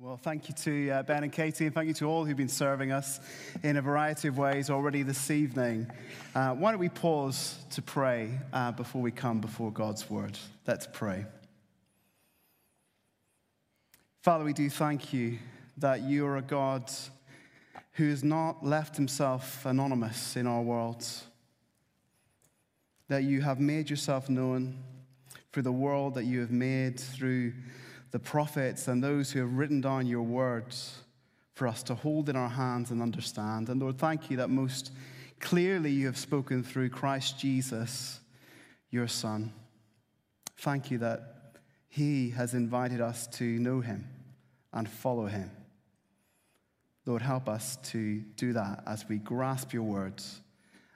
Well, thank you to uh, Ben and Katie, and thank you to all who've been serving us in a variety of ways already this evening. Uh, why don't we pause to pray uh, before we come before God's word? Let's pray. Father, we do thank you that you are a God who has not left himself anonymous in our world, that you have made yourself known through the world that you have made through the prophets and those who have written down your words for us to hold in our hands and understand. And Lord, thank you that most clearly you have spoken through Christ Jesus, your Son. Thank you that He has invited us to know Him and follow Him. Lord, help us to do that as we grasp your words,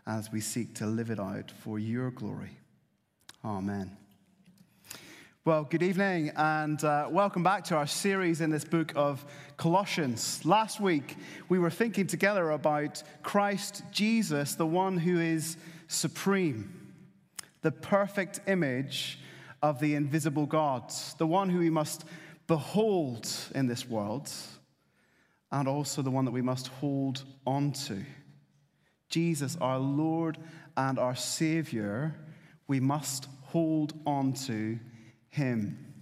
as we seek to live it out for your glory. Amen. Well, good evening and uh, welcome back to our series in this book of Colossians. Last week, we were thinking together about Christ Jesus, the one who is supreme, the perfect image of the invisible God, the one who we must behold in this world, and also the one that we must hold on to. Jesus, our Lord and our Savior, we must hold on to him.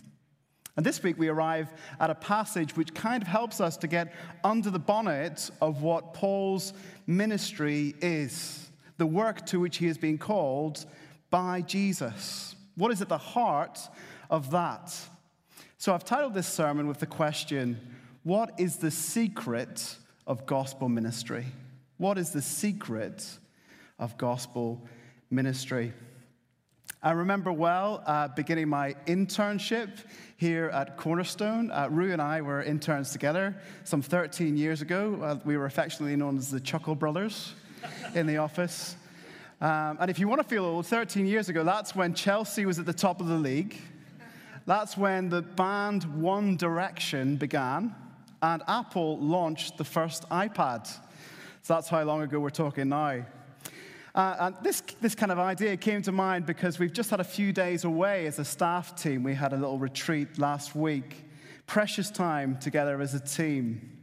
And this week we arrive at a passage which kind of helps us to get under the bonnet of what Paul's ministry is, the work to which he is being called by Jesus. What is at the heart of that? So I've titled this sermon with the question What is the secret of gospel ministry? What is the secret of gospel ministry? I remember well uh, beginning my internship here at Cornerstone. Uh, Rue and I were interns together some 13 years ago. Uh, we were affectionately known as the Chuckle Brothers in the office. Um, and if you want to feel old, 13 years ago, that's when Chelsea was at the top of the league. That's when the band One Direction began, and Apple launched the first iPad. So that's how long ago we're talking now. Uh, and this, this kind of idea came to mind because we've just had a few days away as a staff team. We had a little retreat last week. Precious time together as a team.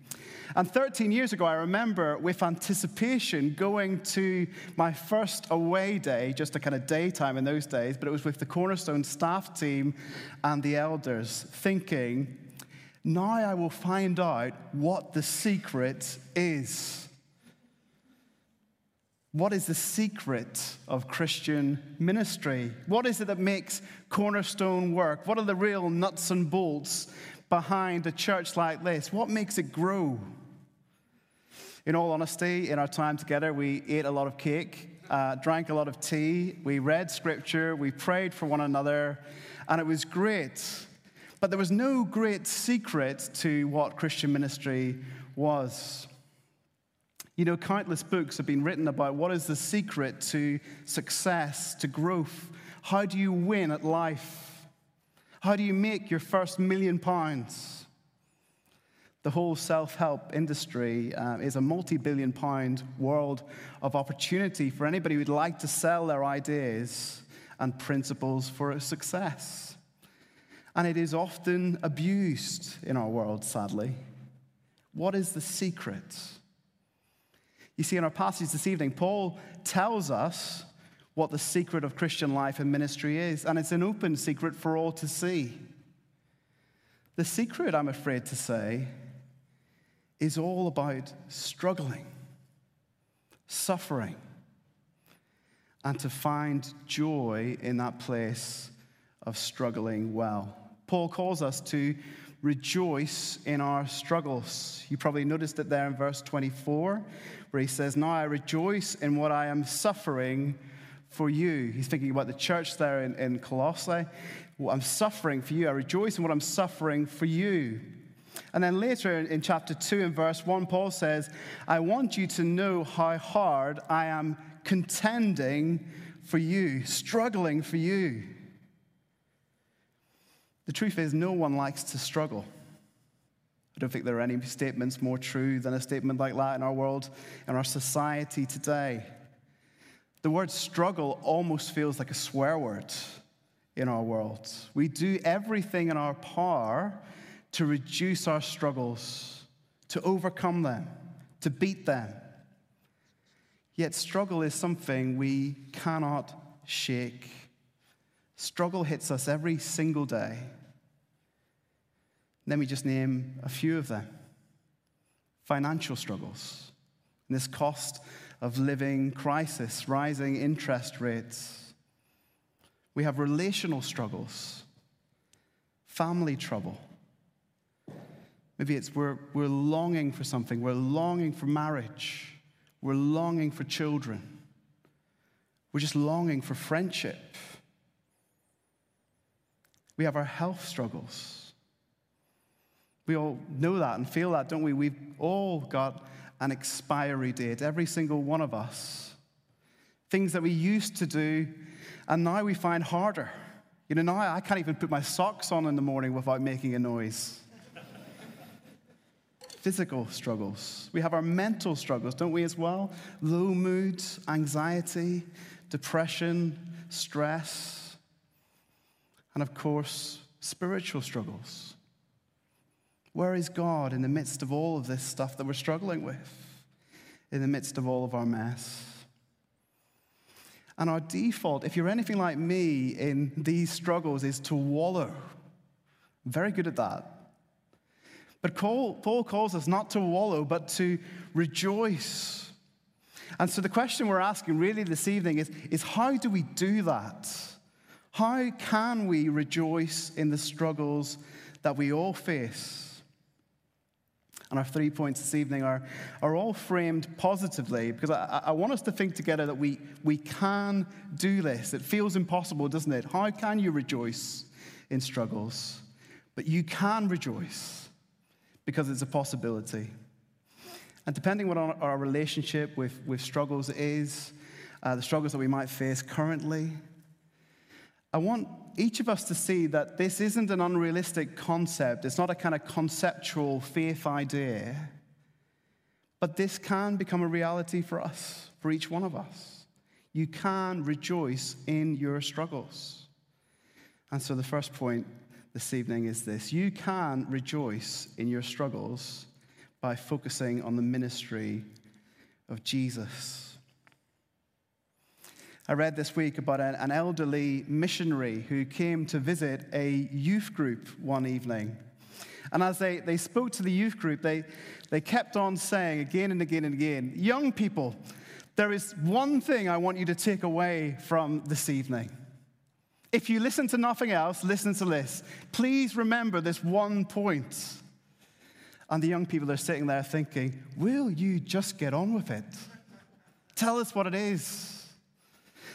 And 13 years ago, I remember with anticipation going to my first away day, just a kind of daytime in those days, but it was with the Cornerstone staff team and the elders, thinking, now I will find out what the secret is. What is the secret of Christian ministry? What is it that makes cornerstone work? What are the real nuts and bolts behind a church like this? What makes it grow? In all honesty, in our time together, we ate a lot of cake, uh, drank a lot of tea, we read scripture, we prayed for one another, and it was great. But there was no great secret to what Christian ministry was. You know, countless books have been written about what is the secret to success, to growth. How do you win at life? How do you make your first million pounds? The whole self help industry uh, is a multi billion pound world of opportunity for anybody who'd like to sell their ideas and principles for success. And it is often abused in our world, sadly. What is the secret? You see, in our passage this evening, Paul tells us what the secret of Christian life and ministry is, and it's an open secret for all to see. The secret, I'm afraid to say, is all about struggling, suffering, and to find joy in that place of struggling well. Paul calls us to rejoice in our struggles. You probably noticed it there in verse 24, where he says, Now I rejoice in what I am suffering for you. He's thinking about the church there in, in Colossae. What I'm suffering for you. I rejoice in what I'm suffering for you. And then later in chapter 2 and verse 1, Paul says, I want you to know how hard I am contending for you, struggling for you. The truth is, no one likes to struggle. I don't think there are any statements more true than a statement like that in our world, in our society today. The word struggle almost feels like a swear word in our world. We do everything in our power to reduce our struggles, to overcome them, to beat them. Yet, struggle is something we cannot shake. Struggle hits us every single day. Let me just name a few of them financial struggles, this cost of living crisis, rising interest rates. We have relational struggles, family trouble. Maybe it's we're, we're longing for something, we're longing for marriage, we're longing for children, we're just longing for friendship. We have our health struggles. We all know that and feel that, don't we? We've all got an expiry date, every single one of us. Things that we used to do and now we find harder. You know, now I can't even put my socks on in the morning without making a noise. Physical struggles. We have our mental struggles, don't we, as well? Low moods, anxiety, depression, stress, and of course, spiritual struggles. Where is God in the midst of all of this stuff that we're struggling with, in the midst of all of our mess? And our default, if you're anything like me in these struggles, is to wallow. I'm very good at that. But Paul calls us not to wallow, but to rejoice. And so the question we're asking really this evening is, is how do we do that? How can we rejoice in the struggles that we all face? And our three points this evening are, are all framed positively because I, I want us to think together that we, we can do this. It feels impossible, doesn't it? How can you rejoice in struggles? But you can rejoice because it's a possibility. And depending on what our relationship with, with struggles is, uh, the struggles that we might face currently, I want each of us to see that this isn't an unrealistic concept. It's not a kind of conceptual faith idea. But this can become a reality for us, for each one of us. You can rejoice in your struggles. And so the first point this evening is this you can rejoice in your struggles by focusing on the ministry of Jesus. I read this week about an elderly missionary who came to visit a youth group one evening. And as they, they spoke to the youth group, they, they kept on saying again and again and again, Young people, there is one thing I want you to take away from this evening. If you listen to nothing else, listen to this. Please remember this one point. And the young people are sitting there thinking, Will you just get on with it? Tell us what it is.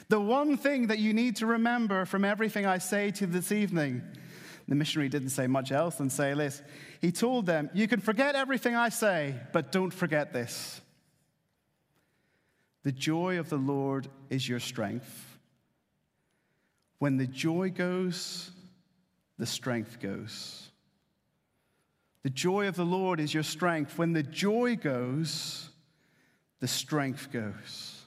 The one thing that you need to remember from everything I say to you this evening. The missionary didn't say much else than say this. He told them, You can forget everything I say, but don't forget this. The joy of the Lord is your strength. When the joy goes, the strength goes. The joy of the Lord is your strength. When the joy goes, the strength goes.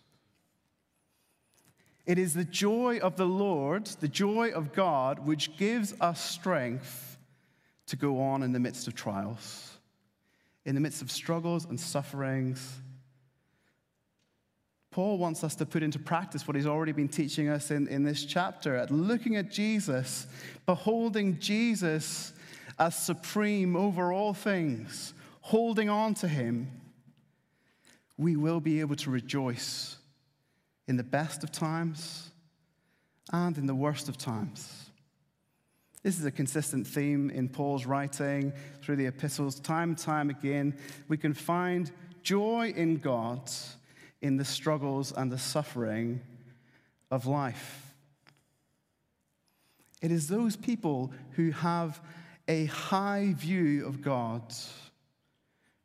It is the joy of the Lord, the joy of God, which gives us strength to go on in the midst of trials, in the midst of struggles and sufferings. Paul wants us to put into practice what he's already been teaching us in, in this chapter at looking at Jesus, beholding Jesus as supreme over all things, holding on to him, we will be able to rejoice in the best of times and in the worst of times. This is a consistent theme in Paul's writing through the epistles. Time and time again, we can find joy in God in the struggles and the suffering of life. It is those people who have a high view of God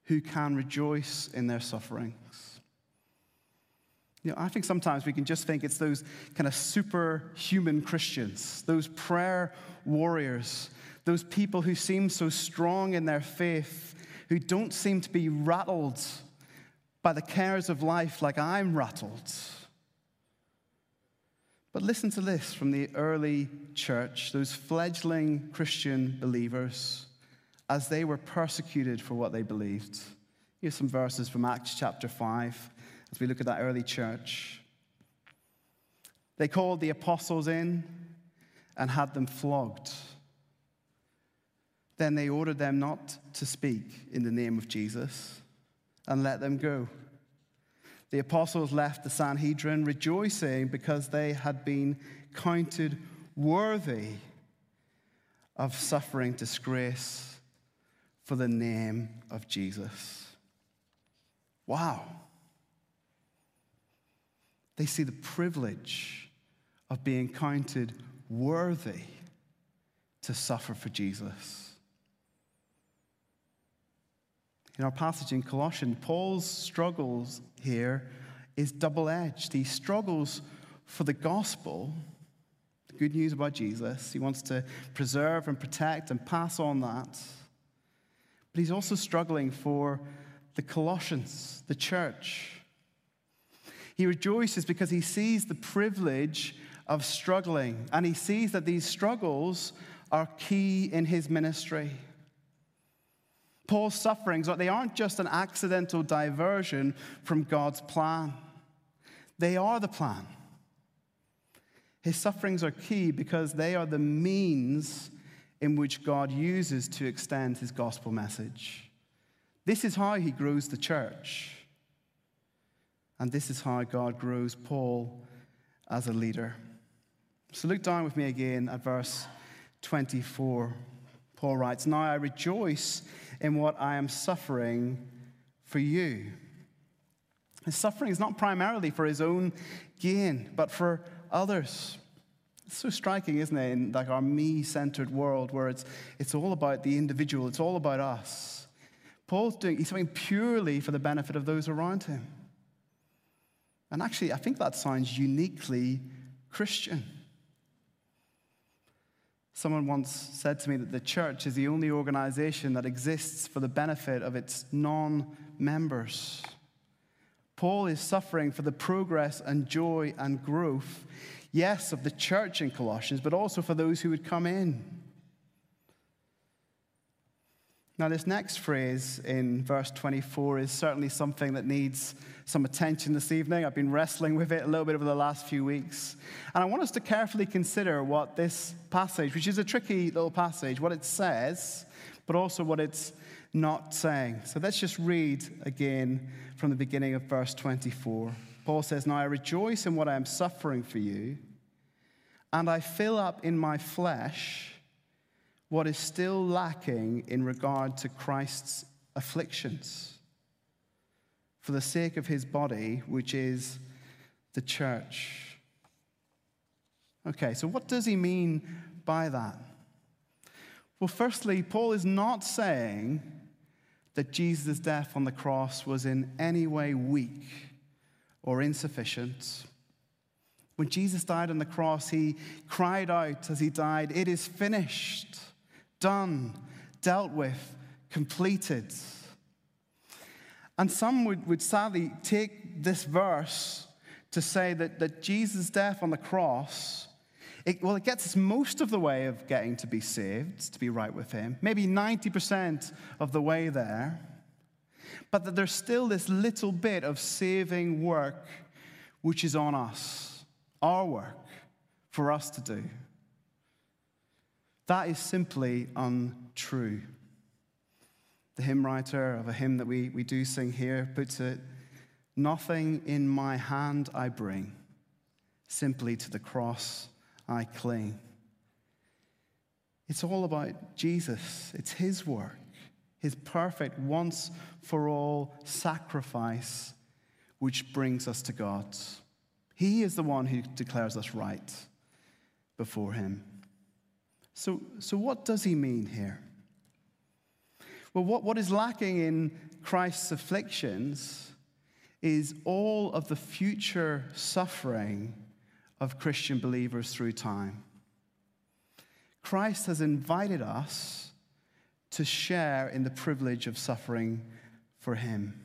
who can rejoice in their sufferings. You know, I think sometimes we can just think it's those kind of superhuman Christians, those prayer warriors, those people who seem so strong in their faith, who don't seem to be rattled by the cares of life like I'm rattled. But listen to this from the early church, those fledgling Christian believers. as they were persecuted for what they believed. Here's some verses from Acts chapter 5 as we look at that early church. They called the apostles in and had them flogged. Then they ordered them not to speak in the name of Jesus and let them go. The apostles left the Sanhedrin rejoicing because they had been counted worthy of suffering disgrace for the name of Jesus. Wow. They see the privilege of being counted worthy to suffer for Jesus. In our passage in Colossians, Paul's struggles here is double edged. He struggles for the gospel, the good news about Jesus. He wants to preserve and protect and pass on that. But he's also struggling for the Colossians, the church. He rejoices because he sees the privilege of struggling, and he sees that these struggles are key in his ministry. Paul's sufferings, they aren't just an accidental diversion from God's plan, they are the plan. His sufferings are key because they are the means in which God uses to extend his gospel message. This is how he grows the church. And this is how God grows Paul as a leader. So look down with me again at verse 24. Paul writes, Now I rejoice in what I am suffering for you. His suffering is not primarily for his own gain, but for others. It's so striking, isn't it, in like our me-centered world where it's, it's all about the individual, it's all about us. Paul's doing he's something purely for the benefit of those around him. And actually, I think that sounds uniquely Christian. Someone once said to me that the church is the only organization that exists for the benefit of its non members. Paul is suffering for the progress and joy and growth, yes, of the church in Colossians, but also for those who would come in. Now, this next phrase in verse 24 is certainly something that needs some attention this evening. I've been wrestling with it a little bit over the last few weeks. And I want us to carefully consider what this passage, which is a tricky little passage, what it says, but also what it's not saying. So let's just read again from the beginning of verse 24. Paul says, Now I rejoice in what I am suffering for you, and I fill up in my flesh what is still lacking in regard to Christ's afflictions for the sake of his body, which is the church. Okay, so what does he mean by that? Well, firstly, Paul is not saying that Jesus' death on the cross was in any way weak or insufficient. When Jesus died on the cross, he cried out as he died, It is finished done, dealt with, completed. And some would, would sadly take this verse to say that, that Jesus' death on the cross, it, well, it gets us most of the way of getting to be saved, to be right with Him, maybe 90% of the way there, but that there's still this little bit of saving work which is on us, our work for us to do. That is simply untrue. The hymn writer of a hymn that we, we do sing here puts it Nothing in my hand I bring, simply to the cross I cling. It's all about Jesus, it's His work, His perfect, once for all sacrifice, which brings us to God. He is the one who declares us right before Him. So, so what does he mean here? Well, what, what is lacking in Christ's afflictions is all of the future suffering of Christian believers through time. Christ has invited us to share in the privilege of suffering for him.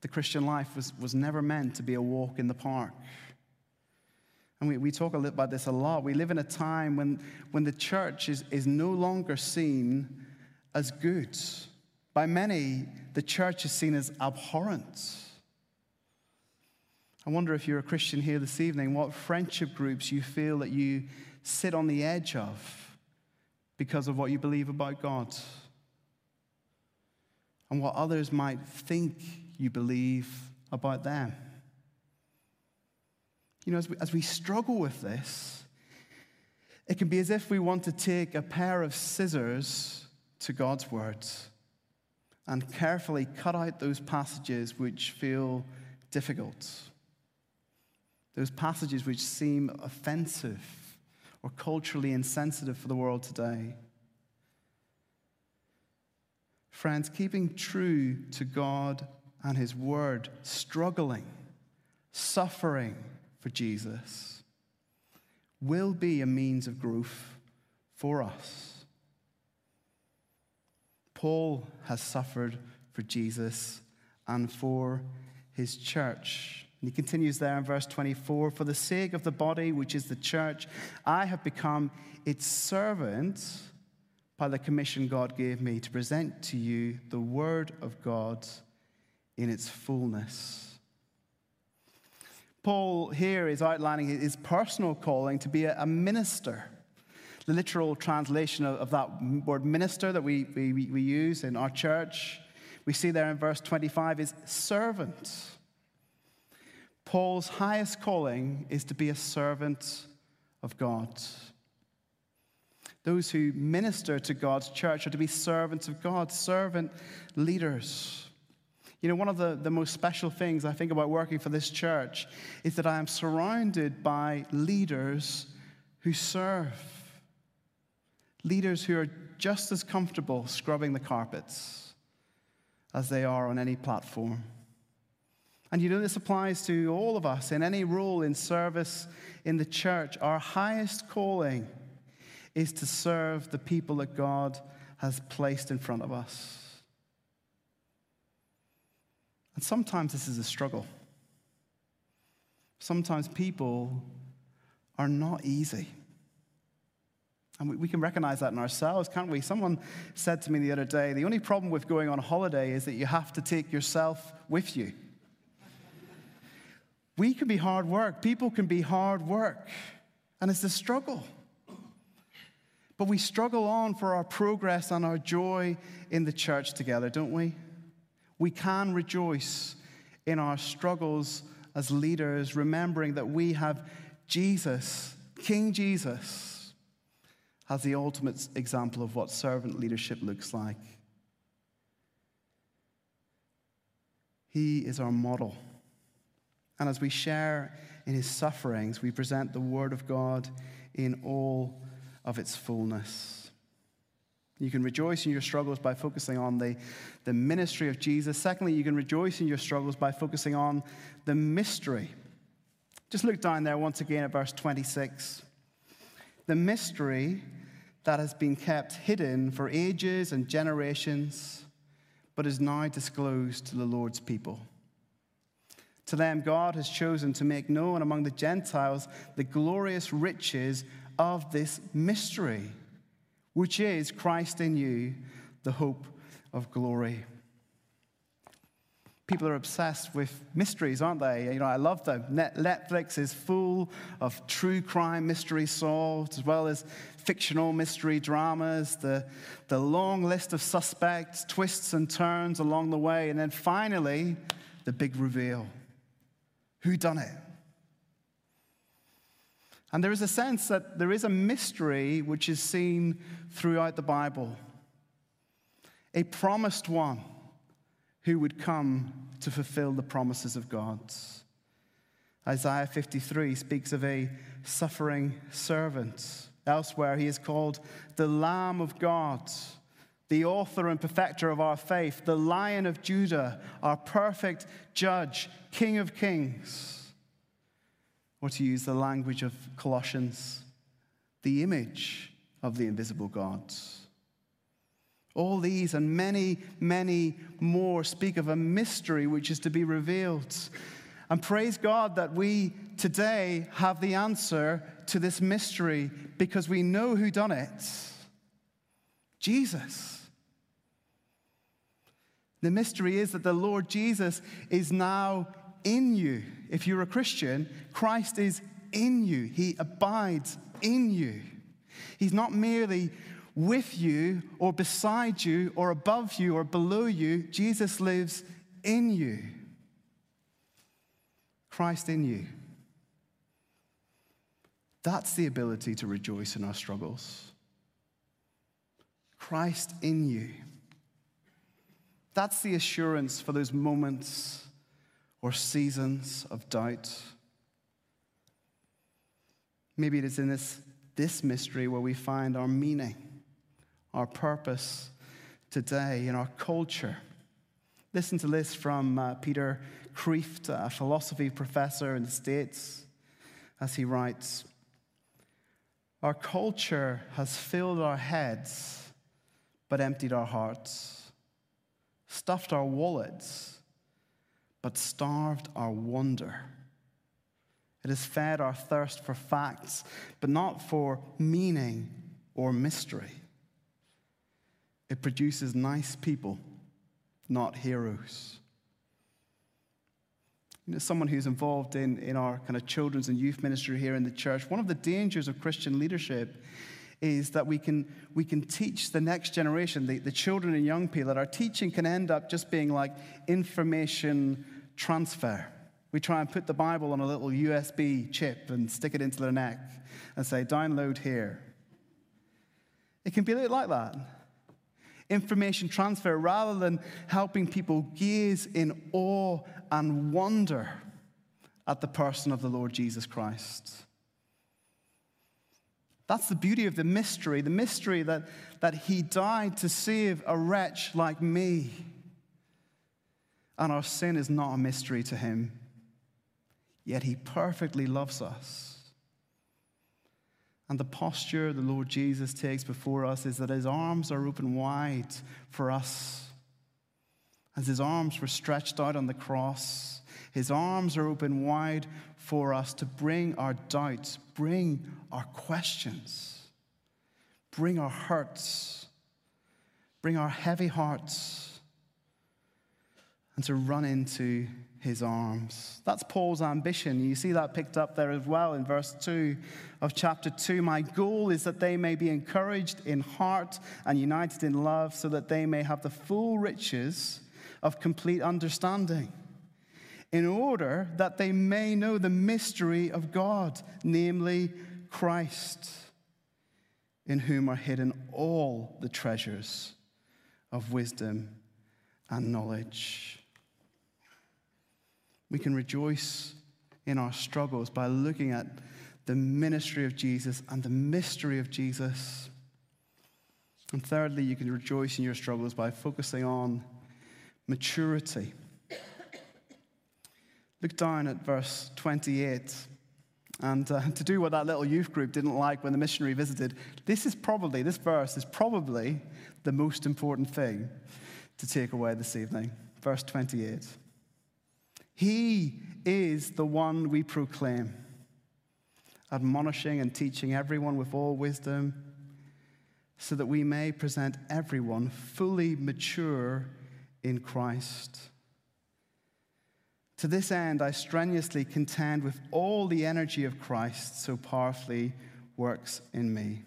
The Christian life was, was never meant to be a walk in the park. And we, we talk about this a lot. We live in a time when, when the church is, is no longer seen as good. By many, the church is seen as abhorrent. I wonder if you're a Christian here this evening, what friendship groups you feel that you sit on the edge of because of what you believe about God and what others might think you believe about them. You know, as we, as we struggle with this, it can be as if we want to take a pair of scissors to God's words and carefully cut out those passages which feel difficult those passages which seem offensive or culturally insensitive for the world today. Friends, keeping true to God and His Word, struggling, suffering for Jesus, will be a means of growth for us. Paul has suffered for Jesus and for his church. And he continues there in verse 24 For the sake of the body, which is the church, I have become its servant by the commission God gave me to present to you the word of God in its fullness. Paul here is outlining his personal calling to be a minister. The literal translation of, that word minister that we, we, we use in our church, we see there in verse 25 is servant. Paul's highest calling is to be a servant of God. Those who minister to God's church are to be servants of God, servant leaders. You know, one of the, the most special things I think about working for this church is that I am surrounded by leaders who serve. Leaders who are just as comfortable scrubbing the carpets as they are on any platform. And you know, this applies to all of us in any role in service in the church. Our highest calling is to serve the people that God has placed in front of us. And sometimes this is a struggle. Sometimes people are not easy. And we, can recognize that in ourselves, can't we? Someone said to me the other day the only problem with going on holiday is that you have to take yourself with you. We can be hard work. People can be hard work. And it's a struggle. But we struggle on for our progress and our joy in the church together, don't we? We can rejoice in our struggles as leaders, remembering that we have Jesus, King Jesus, as the ultimate example of what servant leadership looks like. He is our model. And as we share in his sufferings, we present the word of God in all of its fullness. You can rejoice in your struggles by focusing on the, the ministry of Jesus. Secondly, you can rejoice in your struggles by focusing on the mystery. Just look down there once again at verse 26. The mystery that has been kept hidden for ages and generations, but is now disclosed to the Lord's people. To them, God has chosen to make known among the Gentiles the glorious riches of this mystery, which is Christ in you, the hope of glory. People are obsessed with mysteries, aren't they? You know, I love them. Netflix is full of true crime mysteries solved, as well as fictional mystery dramas, the, the long list of suspects, twists and turns along the way, and then finally, the big reveal. Who done it? And there is a sense that there is a mystery which is seen throughout the Bible. A promised one who would come to fulfill the promises of God. Isaiah 53 speaks of a suffering servant. Elsewhere, he is called the Lamb of God the author and perfecter of our faith, the Lion of Judah, our perfect judge, King of kings. Or to use the language of Colossians, the image of the invisible God. All these and many, many more speak of a mystery which is to be revealed. And praise God that we today have the answer to this mystery because we know who done it. Jesus. The mystery is that the Lord Jesus is now in you. If you're a Christian, Christ is in you, He abides in you. He's not merely with you or beside you or above you or below you, Jesus lives in you. Christ in you. That's the ability to rejoice in our struggles. Christ in you. That's the assurance for those moments or seasons of doubt. Maybe it is in this, this mystery where we find our meaning, our purpose today in our culture. Listen to this from uh, Peter Kreeft, a philosophy professor in the States, as he writes Our culture has filled our heads but emptied our hearts stuffed our wallets, but starved our wonder. It has fed our thirst for facts, but not for meaning or mystery. It produces nice people, not heroes. You know, someone who's involved in, in our kind of children's and youth ministry here in the church, one of the dangers of Christian leadership is that we can, we can teach the next generation, the, the children and young people, that our teaching can end up just being like information transfer. We try and put the Bible on a little USB chip and stick it into their neck and say, download here. It can be a little like that. Information transfer rather than helping people gaze in awe and wonder at the person of the Lord Jesus Christ. That's the beauty of the mystery the mystery that, that he died to save a wretch like me. And our sin is not a mystery to him, yet he perfectly loves us. And the posture the Lord Jesus takes before us is that his arms are open wide for us. As his arms were stretched out on the cross, his arms are open wide for us to bring our doubts, bring our questions, bring our hurts, bring our heavy hearts, and to run into his arms. That's Paul's ambition. You see that picked up there as well in verse 2 of chapter 2. My goal is that they may be encouraged in heart and united in love, so that they may have the full riches of complete understanding in order that they may know the mystery of God, namely Christ, in whom are hidden all the treasures of wisdom and knowledge. We can rejoice in our struggles by looking at the ministry of Jesus and the mystery of Jesus. And thirdly, you can rejoice in your struggles by focusing on maturity. Look down at verse 28. And uh, to do what that little youth group didn't like when the missionary visited, this is probably, this verse is probably the most important thing to take away this evening. Verse 28. He is the one we proclaim, admonishing and teaching everyone with all wisdom, so that we may present everyone fully mature in Christ. To this end, I strenuously contend with all the energy of Christ so powerfully works in me.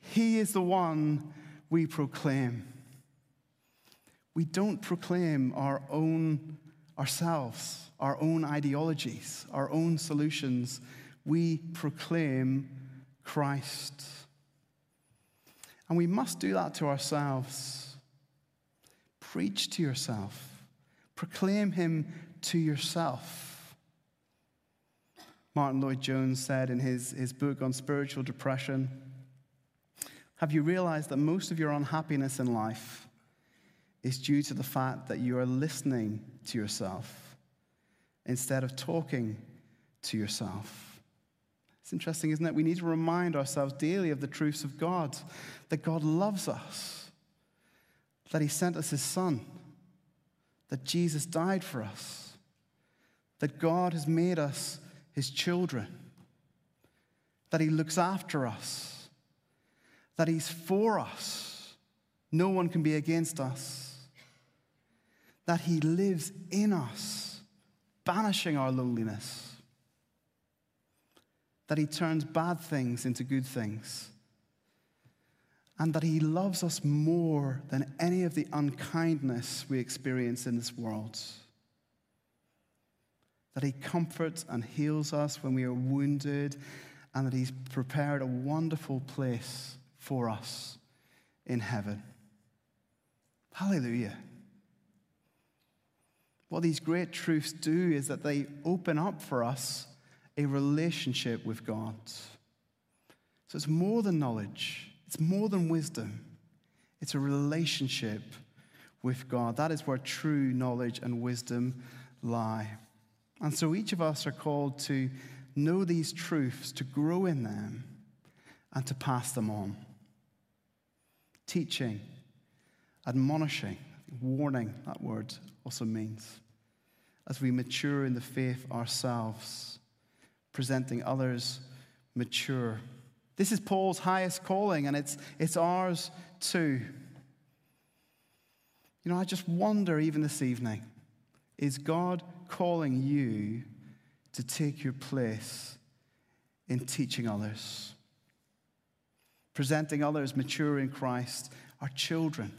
He is the one we proclaim. We don't proclaim our own ourselves, our own ideologies, our own solutions. We proclaim Christ. And we must do that to ourselves. Preach to yourself. Proclaim him to yourself. Martyn Lloyd-Jones said in his, his book on spiritual depression Have you realized that most of your unhappiness in life is due to the fact that you are listening to yourself instead of talking to yourself? It's interesting, isn't it? We need to remind ourselves daily of the truths of God that God loves us, that He sent us His Son that Jesus died for us, that God has made us his children, that he looks after us, that he's for us. No one can be against us, that he lives in us, banishing our loneliness, that he turns bad things into good things and that He loves us more than any of the unkindness we experience in this world. That He comforts and heals us when we are wounded, and that He's prepared a wonderful place for us in heaven. Hallelujah. What these great truths do is that they open up for us a relationship with God. So it's more than knowledge. It's more than wisdom, it's a relationship with God. That is where true knowledge and wisdom lie. And so each of us are called to know these truths, to grow in them, and to pass them on. Teaching, admonishing, warning, that word also means. As we mature in the faith ourselves, presenting others mature this is Paul's highest calling, and it's, it's ours too. You know, I just wonder, even this evening, is God calling you to take your place in teaching others, presenting others mature in Christ, our children,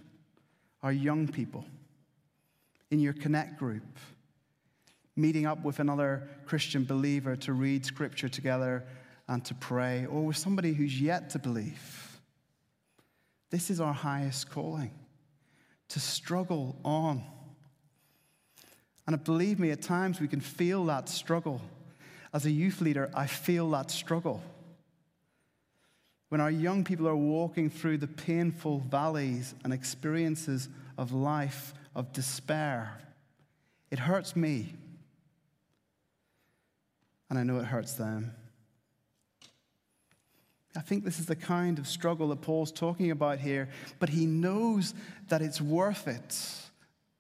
our young people, in your connect group, meeting up with another Christian believer to read scripture together and to pray, or with somebody who's yet to believe. This is our highest calling to struggle on. And believe me, at times we can feel that struggle. As a youth leader, I feel that struggle. When our young people are walking through the painful valleys and experiences of life, of despair, it hurts me. And I know it hurts them. I think this is the kind of struggle that Paul's talking about here, but he knows that it's worth it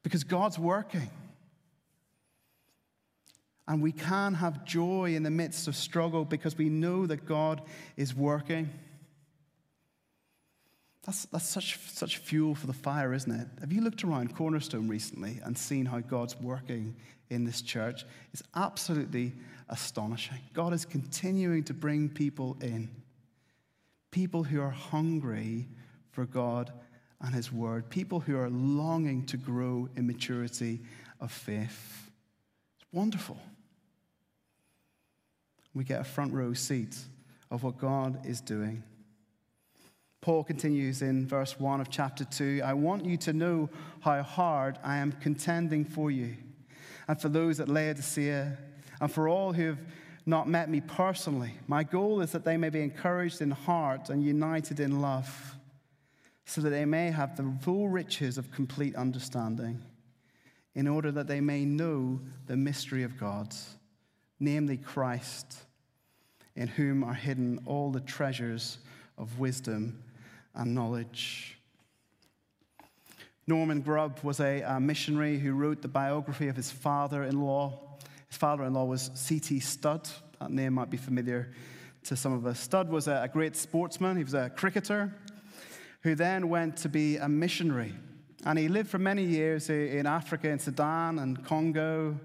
because God's working. And we can have joy in the midst of struggle because we know that God is working. That's, that's such, such fuel for the fire, isn't it? Have you looked around Cornerstone recently and seen how God's working in this church? It's absolutely astonishing. God is continuing to bring people in people who are hungry for God and His Word, people who are longing to grow in maturity of faith. It's wonderful. We get a front row seat of what God is doing. Paul continues in verse 1 of chapter 2 I want you to know how hard I am contending for you, and for those at Laodicea, and for all who have not met me personally. My goal is that they may be encouraged in heart and united in love, so that they may have the full riches of complete understanding, in order that they may know the mystery of God, namely Christ, in whom are hidden all the treasures of wisdom and knowledge. Norman Grubb was a, a missionary who wrote the biography of his father in law. His father in law was C.T. Studd. That name might be familiar to some of us. Studd was a great sportsman, he was a cricketer who then went to be a missionary. And he lived for many years in Africa, in Sudan and Congo.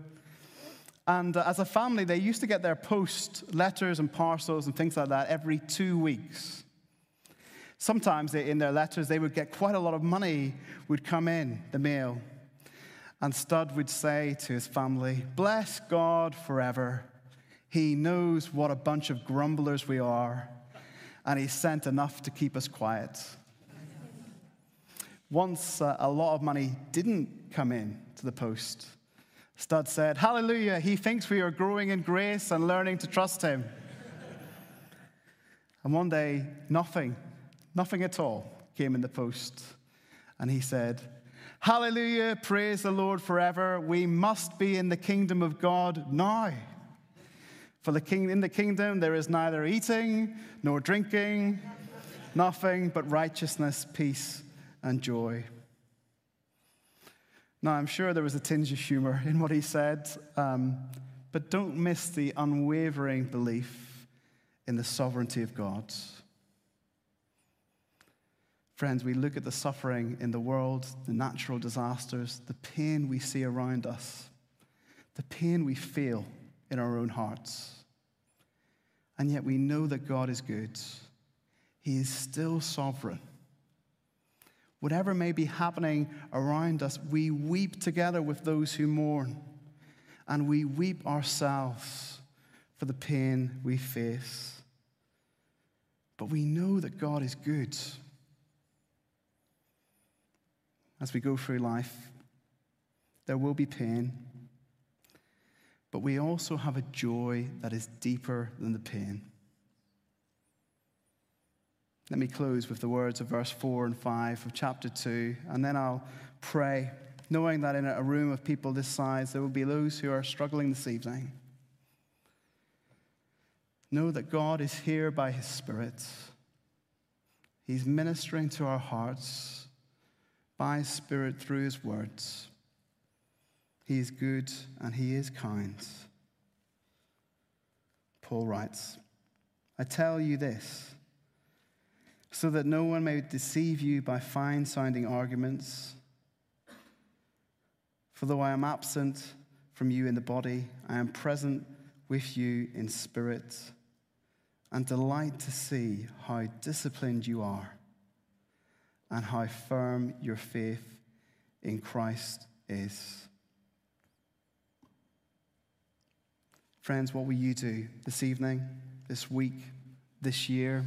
And uh, as a family, they used to get their post letters and parcels and things like that every two weeks. Sometimes in their letters, they would get quite a lot of money would come in the mail. And Studd would say to his family, Bless God forever. He knows what a bunch of grumblers we are, and He sent enough to keep us quiet. Once uh, a lot of money didn't come in to the post, Studd said, Hallelujah, he thinks we are growing in grace and learning to trust him. and one day, nothing, nothing at all came in the post. And he said, Hallelujah, praise the Lord forever. We must be in the kingdom of God now. For the king, in the kingdom there is neither eating nor drinking, nothing but righteousness, peace, and joy. Now, I'm sure there was a tinge of humor in what he said, um, but don't miss the unwavering belief in the sovereignty of God. Friends, we look at the suffering in the world, the natural disasters, the pain we see around us, the pain we feel in our own hearts. And yet we know that God is good. He is still sovereign. Whatever may be happening around us, we weep together with those who mourn, and we weep ourselves for the pain we face. But we know that God is good as we go through life. There will be pain, but we also have a joy that is deeper than the pain. Let me close with the words of verse 4 and 5 of chapter 2, and then I'll pray, knowing that in a room of people this size, there will be those who are struggling this evening. Know that God is here by His Spirit. He's ministering to our hearts by His Spirit through His words. He is good and He is kind. Paul writes, I tell you this, so that no one may deceive you by fine sounding arguments. For though I am absent from you in the body, I am present with you in spirit, and delight to see how disciplined you are and how firm your faith in Christ is. Friends, what will you do this evening, this week, this year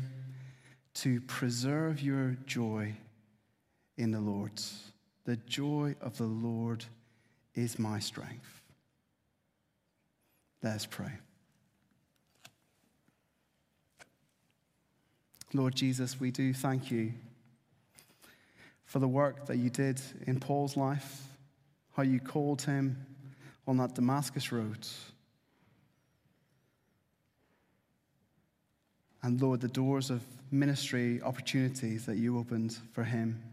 to preserve your joy in the Lord? The joy of the Lord is my strength. Let us pray. Lord Jesus, we do thank you for the work that you did in Paul's life, how you called him on that Damascus road. And Lord, the doors of ministry opportunities that you opened for him.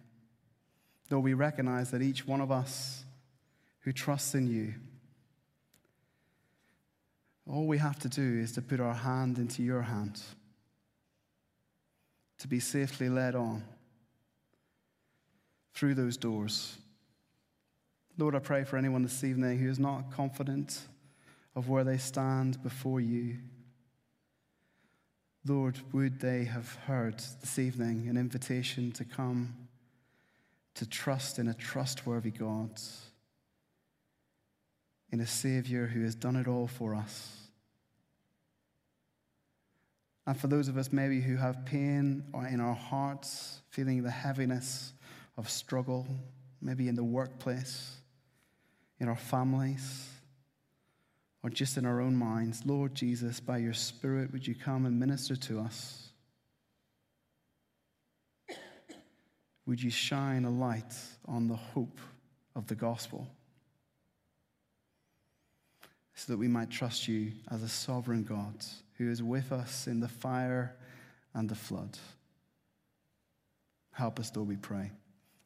Lord, we recognize that each one of us who trusts in you, all we have to do is to put our hand into your hand, to be safely led on through those doors. Lord, I pray for anyone this evening who is not confident of where they stand before you. Lord, would they have heard this evening an invitation to come to trust in a trustworthy God, in a Savior who has done it all for us. And for those of us maybe who have pain or in our hearts, feeling the heaviness of struggle, maybe in the workplace, in our families, or just in our own minds. Lord Jesus, by your Spirit, would you come and minister to us? Would you shine a light on the hope of the gospel so that we might trust you as a sovereign God who is with us in the fire and the flood? Help us, Lord, we pray.